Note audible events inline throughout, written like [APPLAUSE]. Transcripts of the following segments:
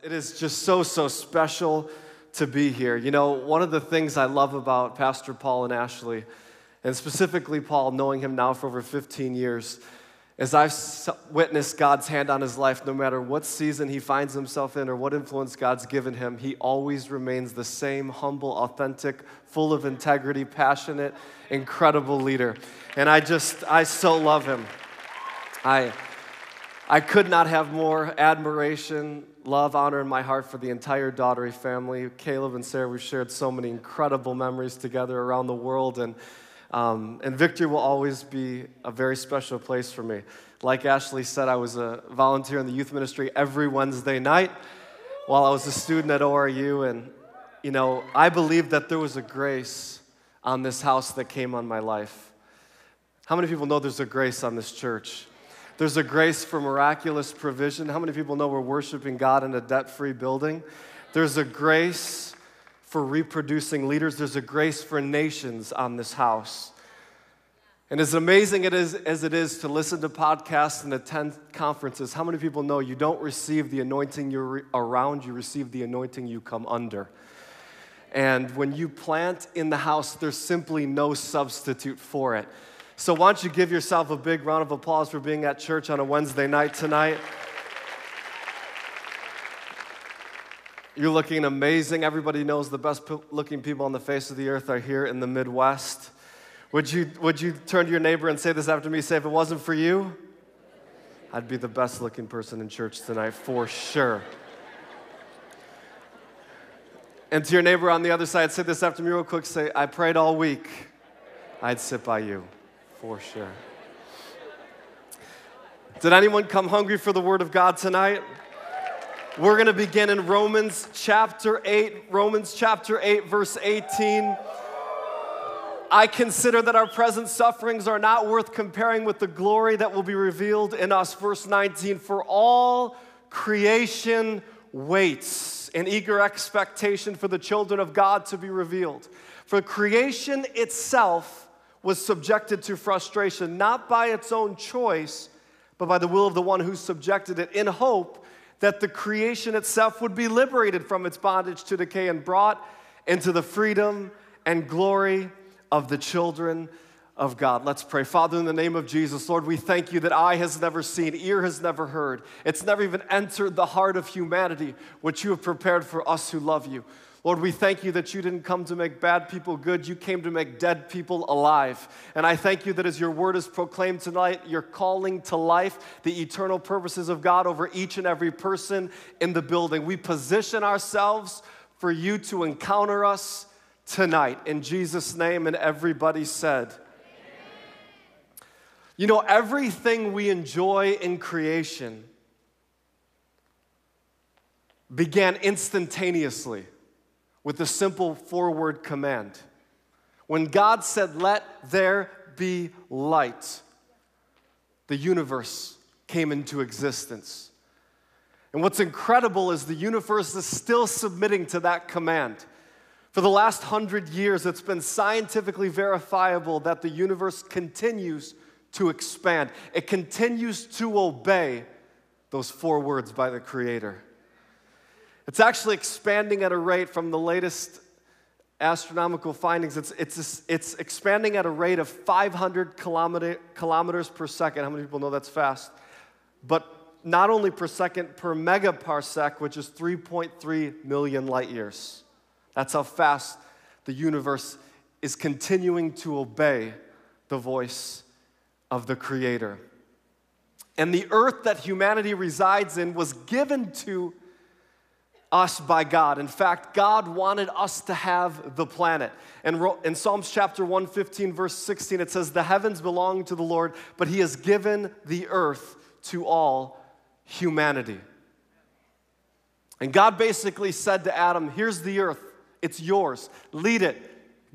It is just so, so special to be here. You know, one of the things I love about Pastor Paul and Ashley, and specifically Paul, knowing him now for over 15 years, is I've witnessed God's hand on his life no matter what season he finds himself in or what influence God's given him, he always remains the same humble, authentic, full of integrity, passionate, incredible leader. And I just, I so love him. I, I could not have more admiration, love, honor in my heart for the entire Daugherty family. Caleb and Sarah, we've shared so many incredible memories together around the world, and, um, and Victory will always be a very special place for me. Like Ashley said, I was a volunteer in the youth ministry every Wednesday night while I was a student at ORU, and you know, I believe that there was a grace on this house that came on my life. How many people know there's a grace on this church? There's a grace for miraculous provision. How many people know we're worshiping God in a debt free building? There's a grace for reproducing leaders. There's a grace for nations on this house. And as amazing it is, as it is to listen to podcasts and attend conferences, how many people know you don't receive the anointing you're around, you receive the anointing you come under? And when you plant in the house, there's simply no substitute for it. So, why don't you give yourself a big round of applause for being at church on a Wednesday night tonight? You're looking amazing. Everybody knows the best looking people on the face of the earth are here in the Midwest. Would you, would you turn to your neighbor and say this after me? Say, if it wasn't for you, I'd be the best looking person in church tonight for sure. And to your neighbor on the other side, say this after me real quick. Say, I prayed all week. I'd sit by you for sure. Did anyone come hungry for the Word of God tonight? We're going to begin in Romans chapter 8, Romans chapter 8, verse 18. I consider that our present sufferings are not worth comparing with the glory that will be revealed in us. Verse 19, for all creation waits in eager expectation for the children of God to be revealed. For creation itself was subjected to frustration, not by its own choice, but by the will of the one who subjected it, in hope that the creation itself would be liberated from its bondage to decay and brought into the freedom and glory of the children of God. Let's pray. Father, in the name of Jesus, Lord, we thank you that eye has never seen, ear has never heard, it's never even entered the heart of humanity what you have prepared for us who love you. Lord, we thank you that you didn't come to make bad people good, you came to make dead people alive. And I thank you that as your word is proclaimed tonight, you're calling to life the eternal purposes of God over each and every person in the building. We position ourselves for you to encounter us tonight. In Jesus' name, and everybody said, You know, everything we enjoy in creation began instantaneously with a simple four word command. When God said, Let there be light, the universe came into existence. And what's incredible is the universe is still submitting to that command. For the last hundred years, it's been scientifically verifiable that the universe continues to expand. It continues to obey those four words by the Creator. It's actually expanding at a rate from the latest astronomical findings. It's, it's, it's expanding at a rate of 500 kilometer, kilometers per second. How many people know that's fast? But not only per second, per megaparsec, which is 3.3 million light years. That's how fast the universe is continuing to obey the voice of the Creator. And the earth that humanity resides in was given to us by God. In fact, God wanted us to have the planet. And in Psalms chapter 115, verse 16, it says, The heavens belong to the Lord, but He has given the earth to all humanity. And God basically said to Adam, Here's the earth, it's yours. Lead it,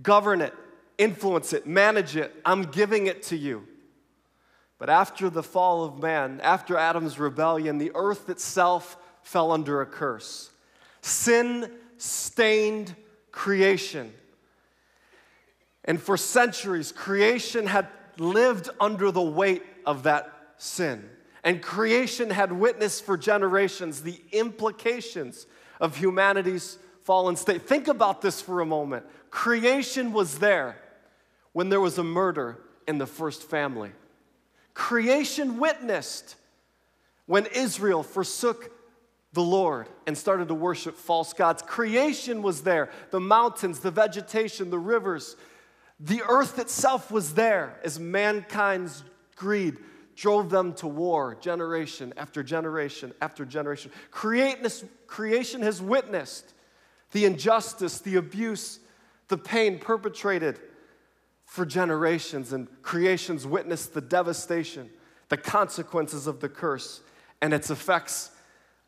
govern it, influence it, manage it. I'm giving it to you. But after the fall of man, after Adam's rebellion, the earth itself fell under a curse sin stained creation. And for centuries, creation had lived under the weight of that sin. And creation had witnessed for generations the implications of humanity's fallen state. Think about this for a moment. Creation was there when there was a murder in the first family. Creation witnessed when Israel forsook the Lord and started to worship false gods. Creation was there the mountains, the vegetation, the rivers. The earth itself was there as mankind's greed drove them to war generation after generation after generation. Creation has witnessed the injustice, the abuse, the pain perpetrated for generations, and creation's witnessed the devastation, the consequences of the curse, and its effects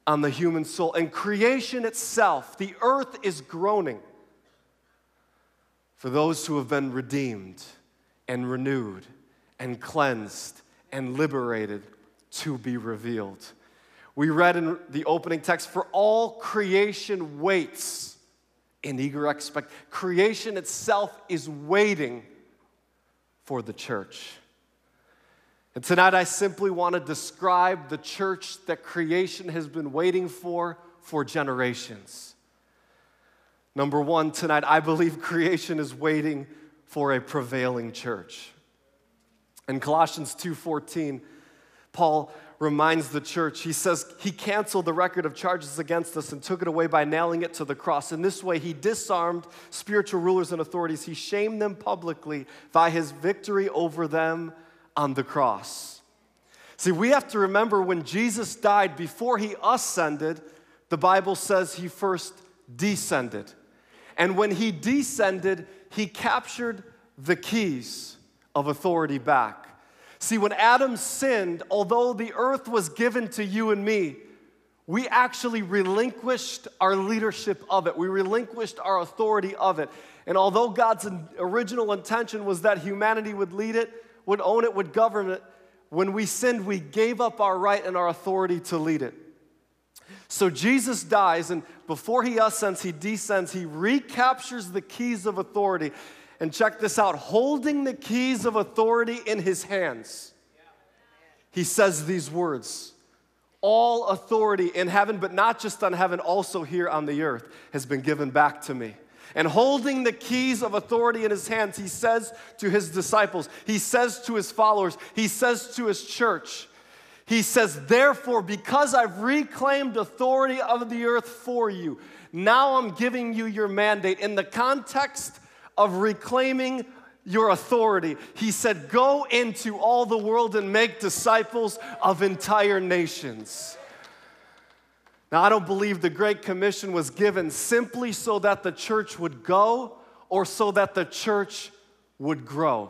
on the human soul. And creation itself, the earth is groaning for those who have been redeemed and renewed and cleansed and liberated to be revealed. We read in the opening text, for all creation waits in eager expect. Creation itself is waiting for the church. And tonight I simply want to describe the church that creation has been waiting for for generations. Number one, tonight I believe creation is waiting for a prevailing church. In Colossians 2:14, Paul reminds the church. He says he canceled the record of charges against us and took it away by nailing it to the cross. In this way, he disarmed spiritual rulers and authorities. He shamed them publicly by his victory over them on the cross. See, we have to remember when Jesus died, before he ascended, the Bible says he first descended. And when he descended, he captured the keys of authority back. See, when Adam sinned, although the earth was given to you and me, we actually relinquished our leadership of it. We relinquished our authority of it. And although God's original intention was that humanity would lead it, would own it, would govern it, when we sinned, we gave up our right and our authority to lead it. So Jesus dies, and before he ascends, he descends, he recaptures the keys of authority. And check this out holding the keys of authority in his hands, he says these words All authority in heaven, but not just on heaven, also here on the earth, has been given back to me. And holding the keys of authority in his hands, he says to his disciples, he says to his followers, he says to his church, he says, Therefore, because I've reclaimed authority of the earth for you, now I'm giving you your mandate. In the context of reclaiming your authority. He said, Go into all the world and make disciples of entire nations. Now, I don't believe the Great Commission was given simply so that the church would go or so that the church would grow.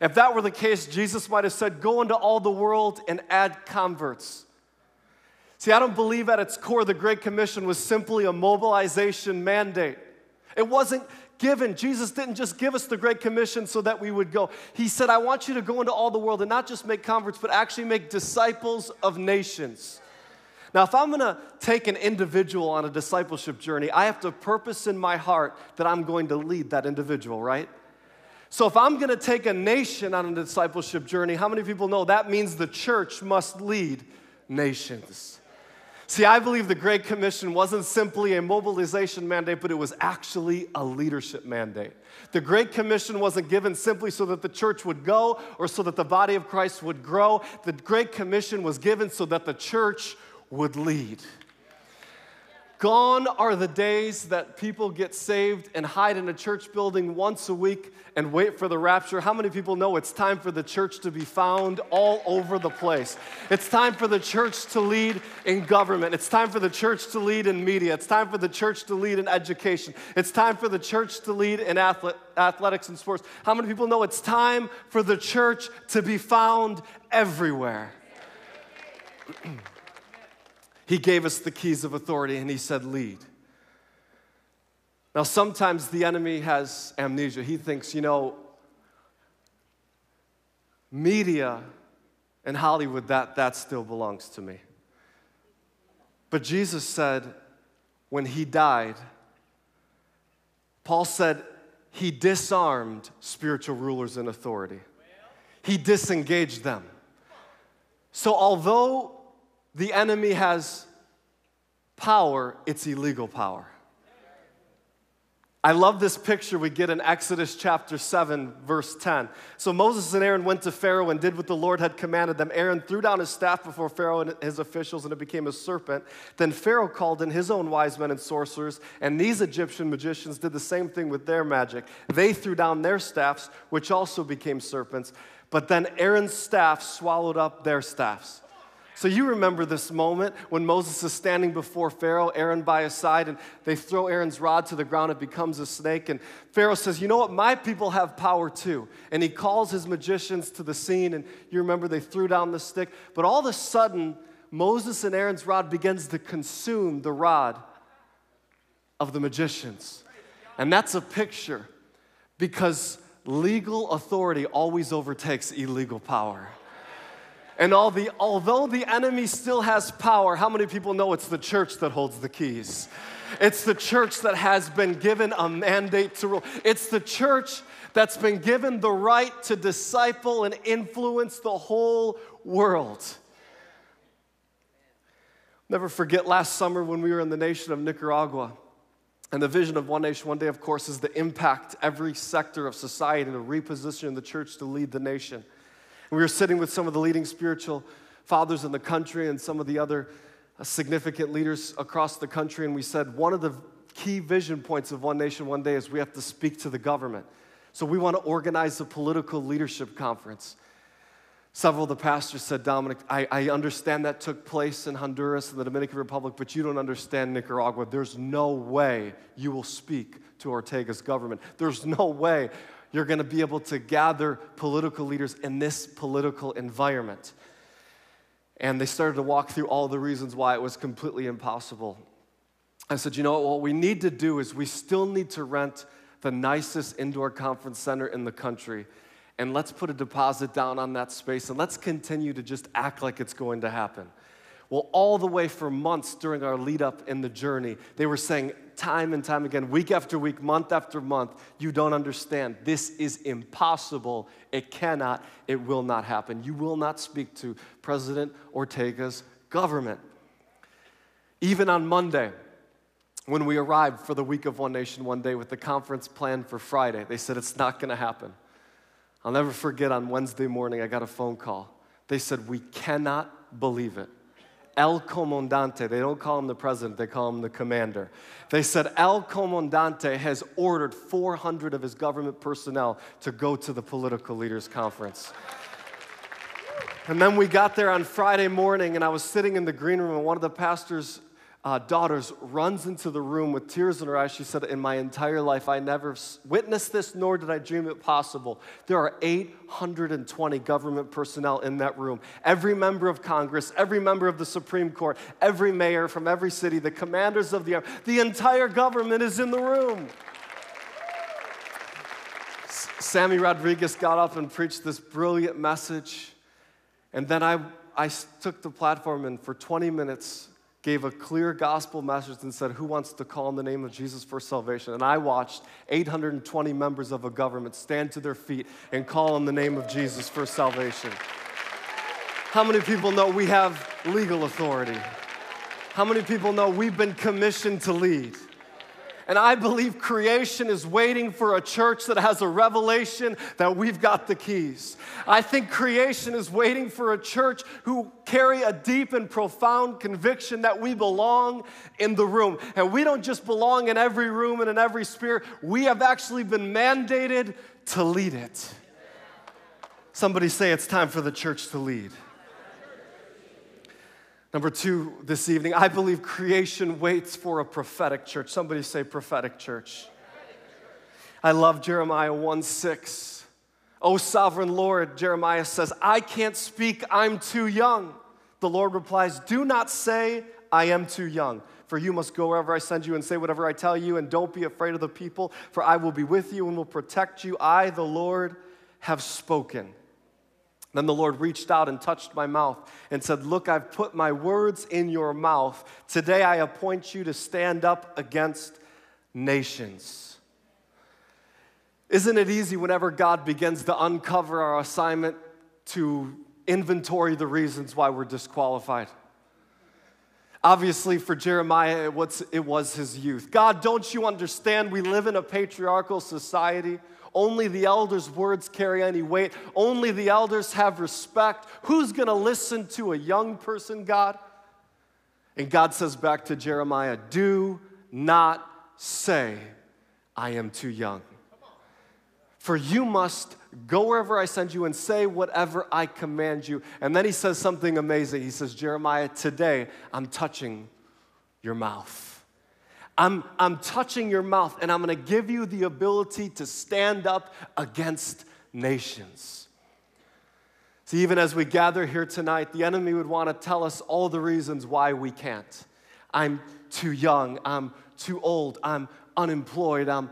If that were the case, Jesus might have said, Go into all the world and add converts. See, I don't believe at its core the Great Commission was simply a mobilization mandate. It wasn't given. Jesus didn't just give us the Great Commission so that we would go. He said, I want you to go into all the world and not just make converts, but actually make disciples of nations. Now, if I'm gonna take an individual on a discipleship journey, I have to purpose in my heart that I'm going to lead that individual, right? So, if I'm gonna take a nation on a discipleship journey, how many people know that means the church must lead nations? See, I believe the Great Commission wasn't simply a mobilization mandate, but it was actually a leadership mandate. The Great Commission wasn't given simply so that the church would go or so that the body of Christ would grow. The Great Commission was given so that the church would lead. Gone are the days that people get saved and hide in a church building once a week and wait for the rapture. How many people know it's time for the church to be found all over the place? It's time for the church to lead in government. It's time for the church to lead in media. It's time for the church to lead in education. It's time for the church to lead in athletics and sports. How many people know it's time for the church to be found everywhere? [CLEARS THROAT] He gave us the keys of authority and he said, Lead. Now, sometimes the enemy has amnesia. He thinks, you know, media and Hollywood, that, that still belongs to me. But Jesus said, when he died, Paul said he disarmed spiritual rulers and authority, he disengaged them. So, although the enemy has power, it's illegal power. I love this picture we get in Exodus chapter 7, verse 10. So Moses and Aaron went to Pharaoh and did what the Lord had commanded them. Aaron threw down his staff before Pharaoh and his officials, and it became a serpent. Then Pharaoh called in his own wise men and sorcerers, and these Egyptian magicians did the same thing with their magic. They threw down their staffs, which also became serpents. But then Aaron's staff swallowed up their staffs. So you remember this moment when Moses is standing before Pharaoh, Aaron by his side, and they throw Aaron's rod to the ground, it becomes a snake. And Pharaoh says, You know what? My people have power too. And he calls his magicians to the scene, and you remember they threw down the stick. But all of a sudden, Moses and Aaron's rod begins to consume the rod of the magicians. And that's a picture because legal authority always overtakes illegal power. And all the, although the enemy still has power, how many people know it's the church that holds the keys? It's the church that has been given a mandate to rule. It's the church that's been given the right to disciple and influence the whole world. Never forget last summer when we were in the nation of Nicaragua. And the vision of One Nation, One Day, of course, is to impact every sector of society and to reposition the church to lead the nation. We were sitting with some of the leading spiritual fathers in the country and some of the other uh, significant leaders across the country, and we said one of the key vision points of One Nation, One Day is we have to speak to the government. So we want to organize a political leadership conference. Several of the pastors said, Dominic, I, I, understand that took place in Honduras and the Dominican Republic, but you don't understand Nicaragua. There's no way you will speak to Ortega's government. There's no way you're going to be able to gather political leaders in this political environment. And they started to walk through all the reasons why it was completely impossible. I said, you know what? What we need to do is we still need to rent the nicest indoor conference center in the country. And let's put a deposit down on that space and let's continue to just act like it's going to happen. Well, all the way for months during our lead up in the journey, they were saying time and time again, week after week, month after month, you don't understand. This is impossible. It cannot, it will not happen. You will not speak to President Ortega's government. Even on Monday, when we arrived for the week of One Nation One Day with the conference planned for Friday, they said it's not going to happen. I'll never forget on Wednesday morning, I got a phone call. They said, We cannot believe it. El Comandante, they don't call him the president, they call him the commander. They said El Comandante has ordered 400 of his government personnel to go to the political leaders conference. And then we got there on Friday morning, and I was sitting in the green room, and one of the pastors uh, daughters runs into the room with tears in her eyes. She said, In my entire life, I never witnessed this, nor did I dream it possible. There are 820 government personnel in that room. Every member of Congress, every member of the Supreme Court, every mayor from every city, the commanders of the army, the entire government is in the room. Sammy Rodriguez got up and preached this brilliant message. And then I, I took the platform and for 20 minutes gave a clear gospel message and said, Who wants to call on the name of Jesus for salvation? And I watched 820 members of a government stand to their feet and call on the name of Jesus for salvation. How many people know we have legal authority? How many people know we've been commissioned to lead? And I believe creation is waiting for a church that has a revelation that we've got the keys. I think creation is waiting for a church who carry a deep and profound conviction that we belong in the room. And we don't just belong in every room and in every sphere, we have actually been mandated to lead it. Somebody say it's time for the church to lead. Number two this evening, I believe creation waits for a prophetic church. Somebody say prophetic church. I love Jeremiah 1 6. O sovereign Lord, Jeremiah says, I can't speak, I'm too young. The Lord replies, Do not say, I am too young. For you must go wherever I send you and say whatever I tell you, and don't be afraid of the people, for I will be with you and will protect you. I, the Lord, have spoken. Then the Lord reached out and touched my mouth and said, Look, I've put my words in your mouth. Today I appoint you to stand up against nations. Isn't it easy whenever God begins to uncover our assignment to inventory the reasons why we're disqualified. Obviously, for Jeremiah, it was, his youth. God, don't you understand? We live in a patriarchal society. Only the elders' words carry any weight. Only the elders have respect. Who's going to listen to a young person, God? And God says back to Jeremiah, Do not say, I am too young. For you must go wherever I send you and say whatever I command you. And then he says something amazing. He says, Jeremiah, today I'm touching your mouth. I'm, I'm touching your mouth and I'm gonna give you the ability to stand up against nations. See, even as we gather here tonight, the enemy would wanna tell us all the reasons why we can't. I'm too young, I'm too old, I'm unemployed, I'm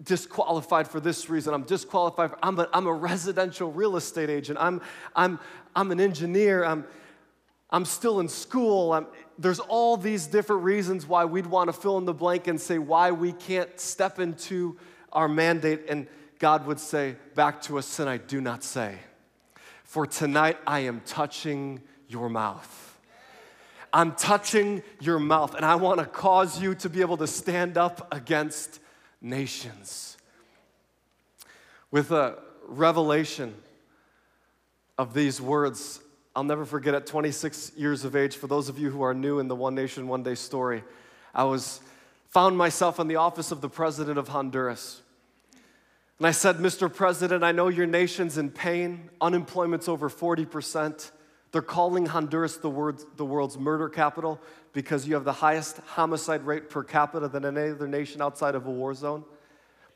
disqualified for this reason. I'm disqualified. For, I'm, a, I'm a residential real estate agent. I'm, I'm, I'm an engineer. I'm, I'm still in school. I'm, there's all these different reasons why we'd want to fill in the blank and say why we can't step into our mandate. And God would say back to us tonight, do not say. For tonight I am touching your mouth. I'm touching your mouth, and I want to cause you to be able to stand up against nations. With a revelation of these words, I'll never forget at 26 years of age, for those of you who are new in the One Nation, One Day story, I was found myself in the office of the president of Honduras. And I said, Mr. President, I know your nation's in pain. Unemployment's over 40%. They're calling Honduras the, word, the world's murder capital because you have the highest homicide rate per capita than any other nation outside of a war zone.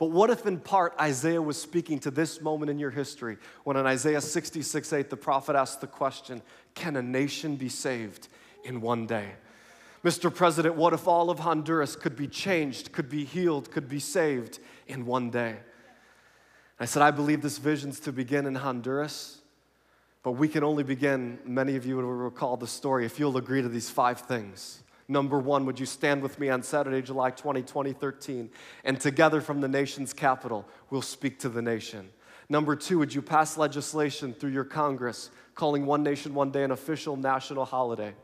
But what if, in part, Isaiah was speaking to this moment in your history when in Isaiah 66 8, the prophet asked the question Can a nation be saved in one day? Mr. President, what if all of Honduras could be changed, could be healed, could be saved in one day? I said, I believe this vision's to begin in Honduras. But we can only begin, many of you will recall the story, if you'll agree to these five things. Number one, would you stand with me on Saturday, July 20, 2013, and together from the nation's capital, we'll speak to the nation. Number two, would you pass legislation through your Congress calling One Nation, One Day an official national holiday?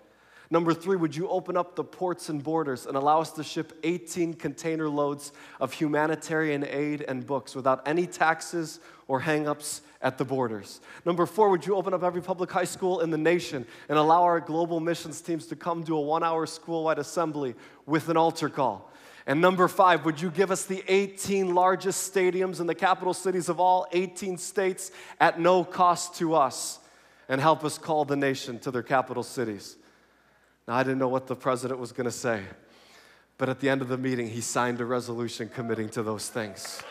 Number three, would you open up the ports and borders and allow us to ship 18 container loads of humanitarian aid and books without any taxes or hangups at the borders? Number four, would you open up every public high school in the nation and allow our global missions teams to come to a one hour school wide assembly with an altar call? And number five, would you give us the 18 largest stadiums in the capital cities of all 18 states at no cost to us and help us call the nation to their capital cities? Now, I didn't know what the president was going to say, but at the end of the meeting, he signed a resolution committing to those things.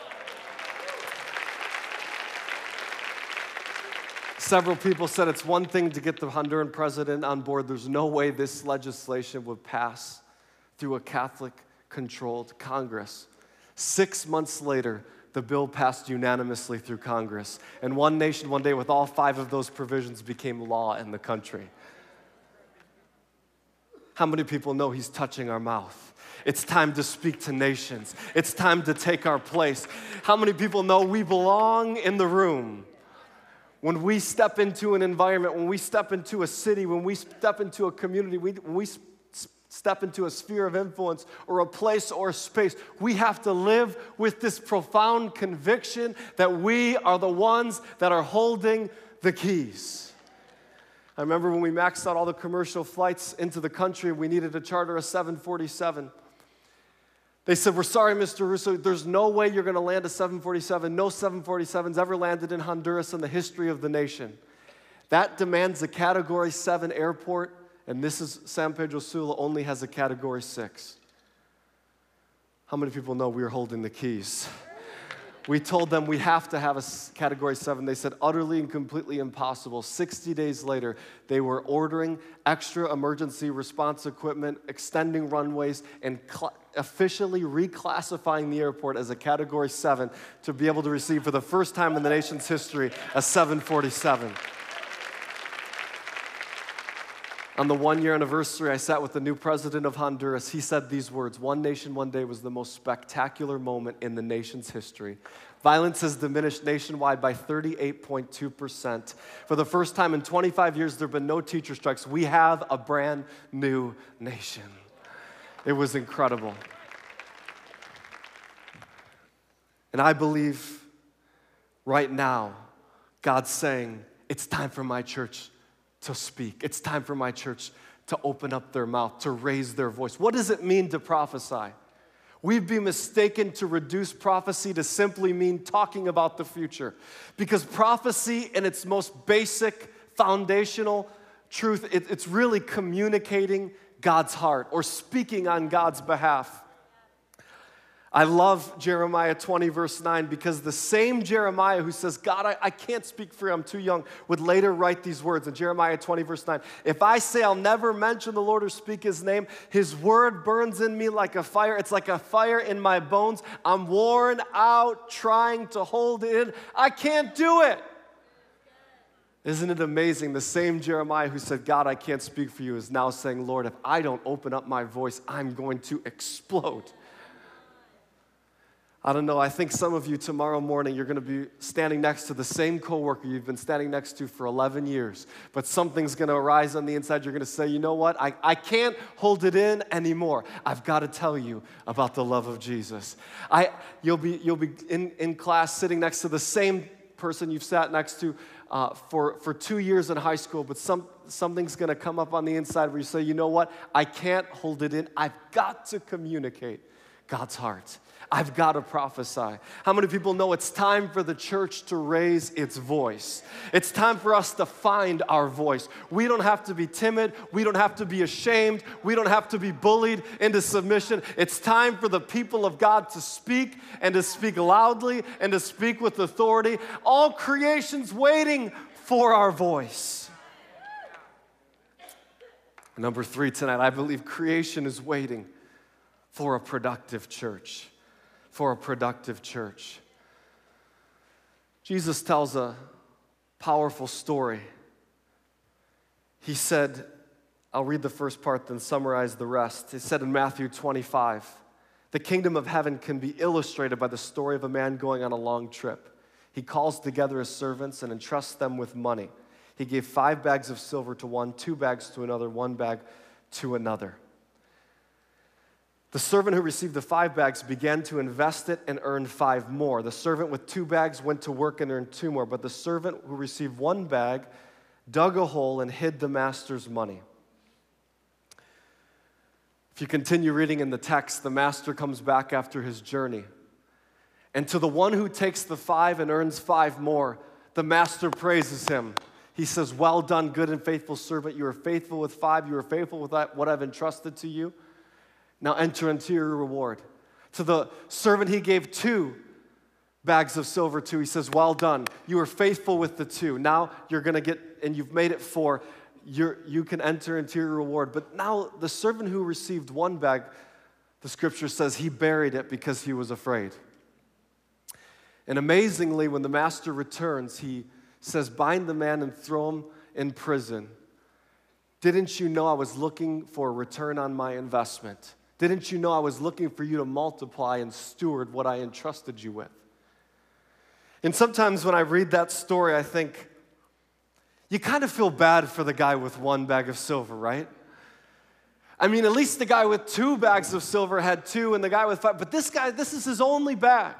Several people said it's one thing to get the Honduran president on board. There's no way this legislation would pass through a Catholic controlled Congress. Six months later, the bill passed unanimously through Congress, and One Nation, One Day, with all five of those provisions, became law in the country. How many people know He's touching our mouth? It's time to speak to nations. It's time to take our place. How many people know we belong in the room? When we step into an environment, when we step into a city, when we step into a community, we, when we step into a sphere of influence or a place or a space, we have to live with this profound conviction that we are the ones that are holding the keys. I remember when we maxed out all the commercial flights into the country, and we needed to charter a 747. They said, We're sorry, Mr. Russo, there's no way you're going to land a 747. No 747s ever landed in Honduras in the history of the nation. That demands a Category 7 airport, and this is San Pedro Sula only has a Category 6. How many people know we are holding the keys? We told them we have to have a category seven. They said utterly and completely impossible. 60 days later, they were ordering extra emergency response equipment, extending runways, and cl- officially reclassifying the airport as a category seven to be able to receive for the first time in the nation's history a 747. On the one year anniversary, I sat with the new president of Honduras. He said these words One nation, one day was the most spectacular moment in the nation's history. Violence has diminished nationwide by 38.2%. For the first time in 25 years, there have been no teacher strikes. We have a brand new nation. It was incredible. And I believe right now, God's saying, it's time for my church to speak. It's time for my church to open up their mouth, to raise their voice. What does it mean to prophesy? We've been mistaken to reduce prophecy to simply mean talking about the future. Because prophecy, in its most basic, foundational truth, it, it's really communicating God's heart or speaking on God's behalf. I love Jeremiah 20, verse 9, because the same Jeremiah who says, God, I, I, can't speak for you, I'm too young, would later write these words in Jeremiah 20, verse 9. If I say I'll never mention the Lord or speak his name, his word burns in me like a fire. It's like a fire in my bones. I'm worn out trying to hold it in. I can't do it. Isn't it amazing? The same Jeremiah who said, God, I can't speak for you, is now saying, Lord, if I don't open up my voice, I'm going to explode. I don't know, I think some of you tomorrow morning you're going to be standing next to the same coworker you've been standing next to for 11 years, but something's going to arise on the inside. You're going to say, you know what? I, I can't hold it in anymore. I've got to tell you about the love of Jesus. I, you'll be, you'll be in, in class sitting next to the same person you've sat next to uh, for, for two years in high school, but some, something's going to come up on the inside where you say, you know what? I can't hold it in. I've got to communicate God's heart. I've got to prophesy. How many people know it's time for the church to raise its voice? It's time for us to find our voice. We don't have to be timid. We don't have to be ashamed. We don't have to be bullied into submission. It's time for the people of God to speak and to speak loudly and to speak with authority. All creation's waiting for our voice. Number three tonight, I believe creation is waiting for a productive church for a productive church. Jesus tells a powerful story. He said, I'll read the first part, then summarize the rest. He said in Matthew 25, the kingdom of heaven can be illustrated by the story of a man going on a long trip. He calls together his servants and entrusts them with money. He gave five bags of silver to one, two bags to another, one bag to another. The servant who received the five bags began to invest it and earned five more. The servant with two bags went to work and earned two more. But the servant who received one bag dug a hole and hid the master's money. If you continue reading in the text, the master comes back after his journey. And to the one who takes the five and earns five more, the master praises him. He says, Well done, good and faithful servant. You are faithful with five, you are faithful with what I've entrusted to you. Now enter into your reward. To the servant he gave two bags of silver to, he says, Well done. You were faithful with the two. Now you're going to get, and you've made it four. You're, you can enter into your reward. But now the servant who received one bag, the scripture says he buried it because he was afraid. And amazingly, when the master returns, he says, Bind the man and throw him in prison. Didn't you know I was looking for a return on my investment? Didn't you know I was looking for you to multiply and steward what I entrusted you with? And sometimes when I read that story, I think, you kind of feel bad for the guy with one bag of silver, right? I mean, at least the guy with two bags of silver had two, and the guy with five, but this guy, this is his only bag.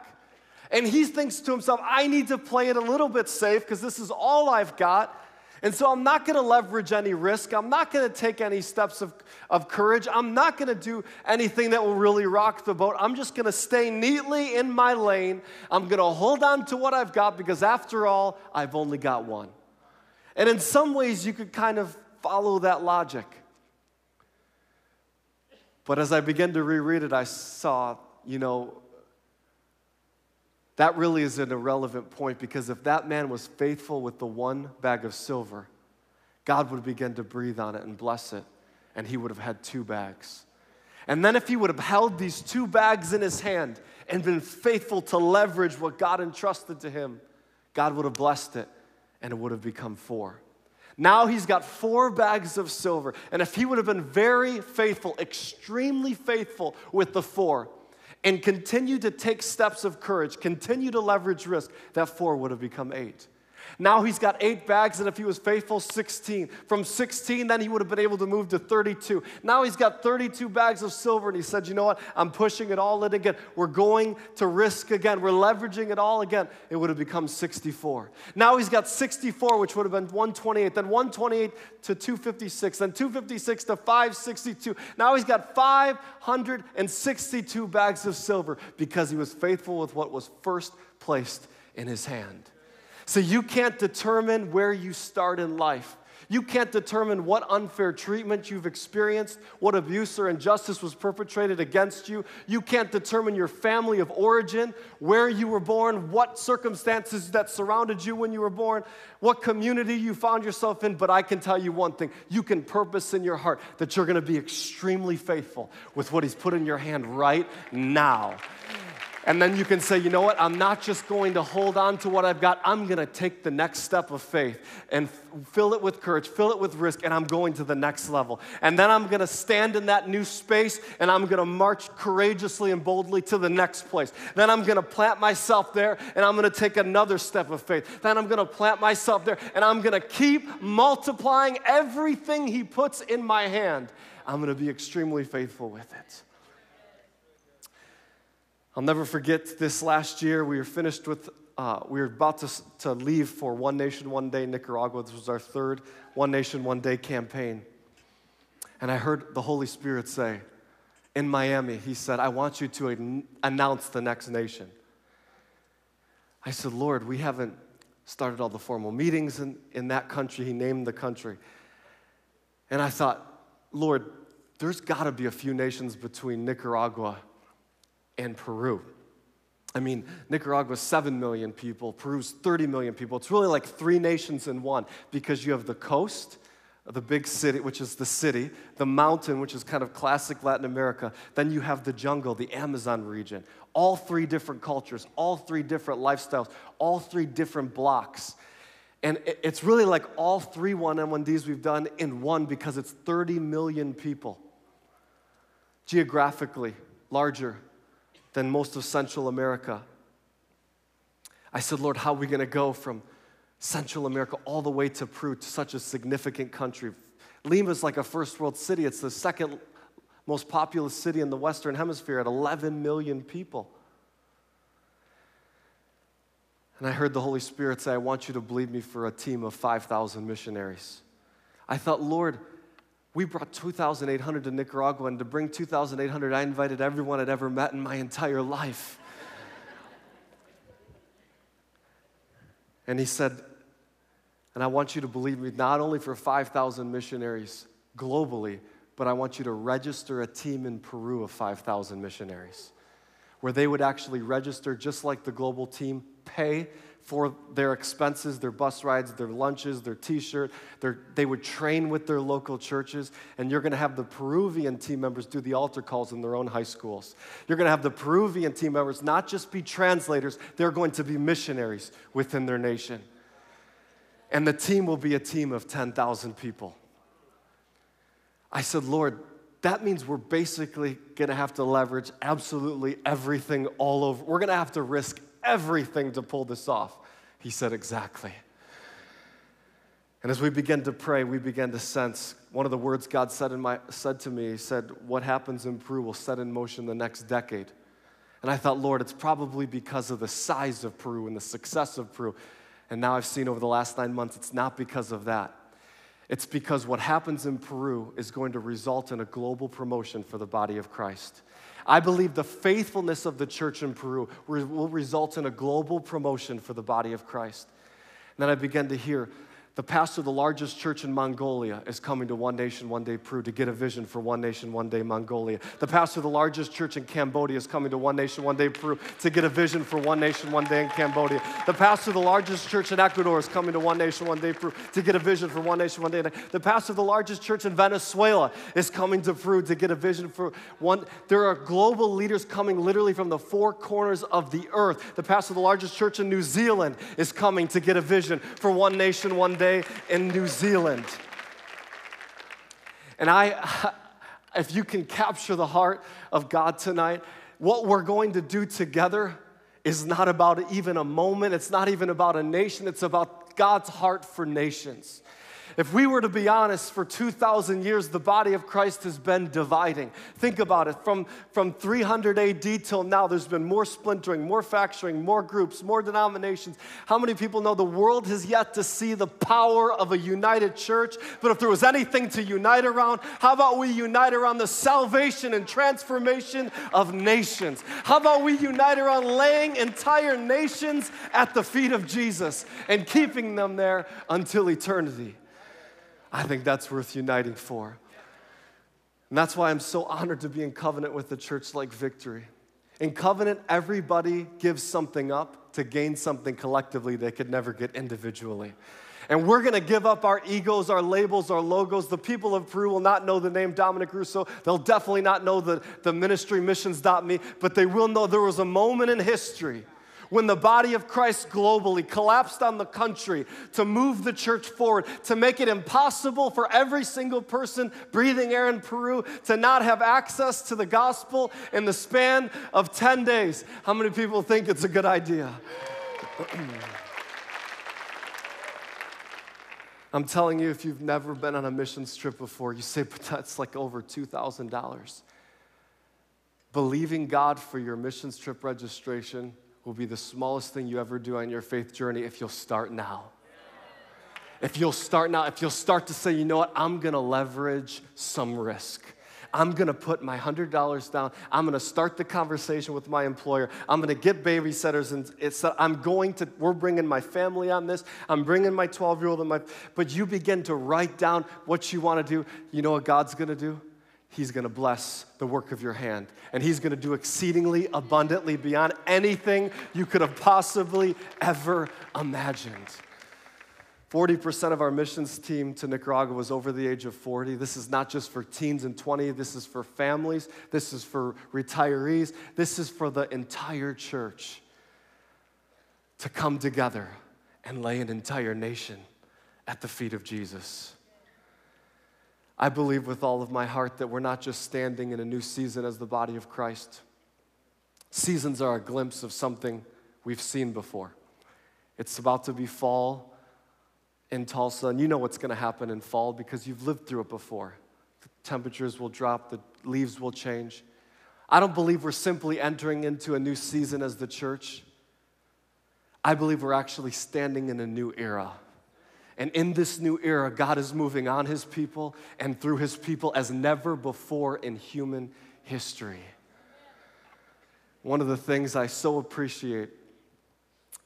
And he thinks to himself, I need to play it a little bit safe because this is all I've got. And so I'm not going to leverage any risk. I'm not going to take any steps of, of courage. I'm not going to do anything that will really rock the boat. I'm just going to stay neatly in my lane. I'm going to hold on to what I've got because, after all, I've only got one. And in some ways, you could kind of follow that logic. But as I began to reread it, I saw, you know, that really is an irrelevant point because if that man was faithful with the one bag of silver, God would begin to breathe on it and bless it, and he would have had two bags. And then, if he would have held these two bags in his hand and been faithful to leverage what God entrusted to him, God would have blessed it and it would have become four. Now he's got four bags of silver. And if he would have been very faithful, extremely faithful with the four, and continue to take steps of courage, continue to leverage risk, that four would have become eight. Now he's got eight bags, and if he was faithful, 16. From 16, then he would have been able to move to 32. Now he's got 32 bags of silver, and he said, You know what? I'm pushing it all in again. We're going to risk again. We're leveraging it all again. It would have become 64. Now he's got 64, which would have been 128, then 128 to 256, then 256 to 562. Now he's got 562 bags of silver because he was faithful with what was first placed in his hand. So you can't determine where you start in life. You can't determine what unfair treatment you've experienced, what abuse or injustice was perpetrated against you. You can't determine your family of origin, where you were born, what circumstances that surrounded you when you were born, what community you found yourself in. But I can tell you one thing you can purpose in your heart that you're going to be extremely faithful with what He's put in your hand right now. And then you can say, you know what? I'm not just going to hold on to what I've got. I'm going to take the next step of faith and fill it with courage, fill it with risk, and I'm going to the next level. And then I'm going to stand in that new space and I'm going to march courageously and boldly to the next place. Then I'm going to plant myself there and I'm going to take another step of faith. Then I'm going to plant myself there and I'm going to keep multiplying everything He puts in my hand. I'm going to be extremely faithful with it. I'll never forget this last year. We were finished with, uh, we were about to, to leave for One Nation, One Day Nicaragua. This was our third One Nation, One Day campaign. And I heard the Holy Spirit say, in Miami, He said, I want you to an- announce the next nation. I said, Lord, we haven't started all the formal meetings in, in that country. He named the country. And I thought, Lord, there's got to be a few nations between Nicaragua and Peru. I mean, Nicaragua's 7 million people, Peru's 30 million people. It's really like three nations in one because you have the coast, the big city, which is the city, the mountain, which is kind of classic Latin America. Then you have the jungle, the Amazon region. All three different cultures, all three different lifestyles, all three different blocks. And it's really like all three 1M1Ds we've done in one because it's 30 million people. Geographically larger than most of Central America. I said, Lord, how are we going to go from Central America all the way to Peru, to such a significant country? Lima is like a first world city. It's the second most populous city in the Western Hemisphere at 11 million people. And I heard the Holy Spirit say, I want you to believe me for a team of 5,000 missionaries. I thought, Lord, we brought 2,800 to Nicaragua, and to bring 2,800, I invited everyone I'd ever met in my entire life. and he said, and I want you to believe me, not only for 5,000 missionaries globally, but I want you to register a team in Peru of 5,000 missionaries, where they would actually register just like the global team, pay for their expenses, their bus rides, their lunches, their t shirt. They would train with their local churches, and you're going to have the Peruvian team members do the altar calls in their own high schools. You're going to have the Peruvian team members not just be translators, they're going to be missionaries within their nation. And the team will be a team of 10,000 people. I said, Lord, that means we're basically going to have to leverage absolutely everything all over. We're going to have to risk everything to pull this off. He said, Exactly. And as we began to pray, we began to sense one of the words God said, in my, said to me, He said, What happens in Peru will set in motion the next decade. And I thought, Lord, it's probably because of the size of Peru and the success of Peru. And now I've seen over the last nine months, it's not because of that. It's because what happens in Peru is going to result in a global promotion for the body of Christ. I believe the faithfulness of the church in Peru will result in a global promotion for the body of Christ. And then I began to hear the pastor of the largest church in Mongolia is coming to One Nation, One Day Peru to get a vision for One Nation, One Day Mongolia. The pastor of the largest church in Cambodia is coming to One Nation, One Day Peru to get a vision for One Nation, One Day in Cambodia. The pastor of the largest church in Ecuador is coming to One Nation, One Day Peru to get a vision for One Nation, One Day. The pastor of the largest church in Venezuela is coming to Peru to get a vision for one. There are global leaders coming literally from the four corners of the earth. The pastor of the largest church in New Zealand is coming to get a vision for One Nation, One Day in New Zealand. And I, [LAUGHS] if you can capture the heart of God tonight, what we're going to do together is not about even a moment, it's not even about a nation, it's about God's heart for nations. If we were to be honest, for 2,000 years, the body of Christ has been dividing. Think about it. From, from 300 AD till now, there's been more splintering, more fracturing, more groups, more denominations. How many people know the world has yet to see the power of a united church? But if there was anything to unite around, how about we unite around the salvation and transformation of nations? How about we unite around laying entire nations at the feet of Jesus and keeping them there until eternity? I think that's worth uniting for. And that's why I'm so honored to be in covenant with a church like Victory. In covenant, everybody gives something up to gain something collectively they could never get individually. And we're gonna give up our egos, our labels, our logos. The people of Peru will not know the name Dominic Russo. They'll definitely not know the, the ministry missions.me, but they will know there was a moment in history when the body of Christ globally collapsed on the country to move the church forward, to make it impossible for every single person breathing air in Peru to not have access to the gospel in the span of 10 days. How many people think it's a good idea? [CLEARS THROAT] I'm telling you, if you've never been on a missions trip before, you say, but that's like over $2,000. Believing God for your missions trip registration will be the smallest thing you ever do on your faith journey if you'll start now. If you'll start now, if you'll start to say, you know what, I'm gonna leverage some risk. I'm gonna put my $100 down. I'm gonna start the conversation with my employer. I'm gonna get babysitters, and it's, I'm going to, we're bringing my family on this. I'm bringing my 12 year old and my, but you begin to write down what you wanna do. You know what God's gonna do? He's going to bless the work of your hand. And He's going to do exceedingly abundantly beyond anything you could have possibly ever imagined. 40% of our missions team to Nicaragua was over the age of 40. This is not just for teens and 20, this is for families, this is for retirees, this is for the entire church to come together and lay an entire nation at the feet of Jesus. I believe with all of my heart that we're not just standing in a new season as the body of Christ. Seasons are a glimpse of something we've seen before. It's about to be fall in Tulsa, and you know what's going to happen in fall because you've lived through it before. The temperatures will drop, the leaves will change. I don't believe we're simply entering into a new season as the church. I believe we're actually standing in a new era. And in this new era, God is moving on his people and through his people as never before in human history. One of the things I so appreciate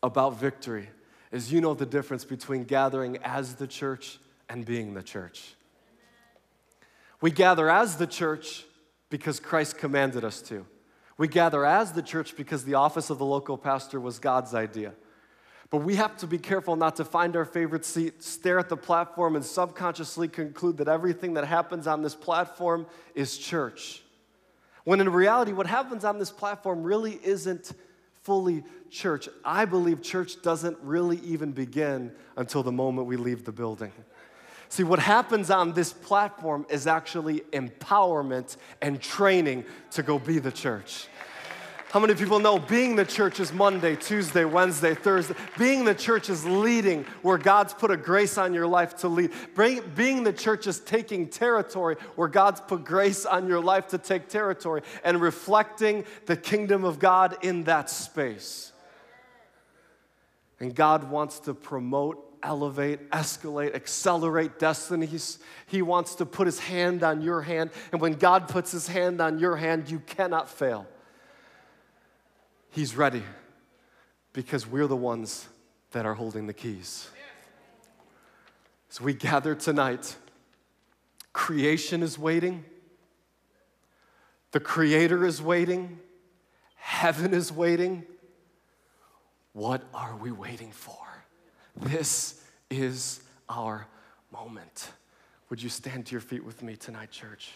about victory is you know the difference between gathering as the church and being the church. We gather as the church because Christ commanded us to. We gather as the church because the office of the local pastor was God's idea. But we have to be careful not to find our favorite seat, stare at the platform, and subconsciously conclude that everything that happens on this platform is church. When in reality, what happens on this platform really isn't fully church. I believe church doesn't really even begin until the moment we leave the building. See, what happens on this platform is actually empowerment and training to go be the church. How many people know being the church is Monday, Tuesday, Wednesday, Thursday? Being the church is leading where God's put a grace on your life to lead. Being the church is taking territory where God's put grace on your life to take territory and reflecting the kingdom of God in that space. And God wants to promote elevate, escalate, accelerate destinies. He wants to put his hand on your hand. And when God puts his hand on your hand, you cannot fail. He's ready because we're the ones that are holding the keys. As we gather tonight, creation is waiting, the Creator is waiting, heaven is waiting. What are we waiting for? This is our moment. Would you stand to your feet with me tonight, church?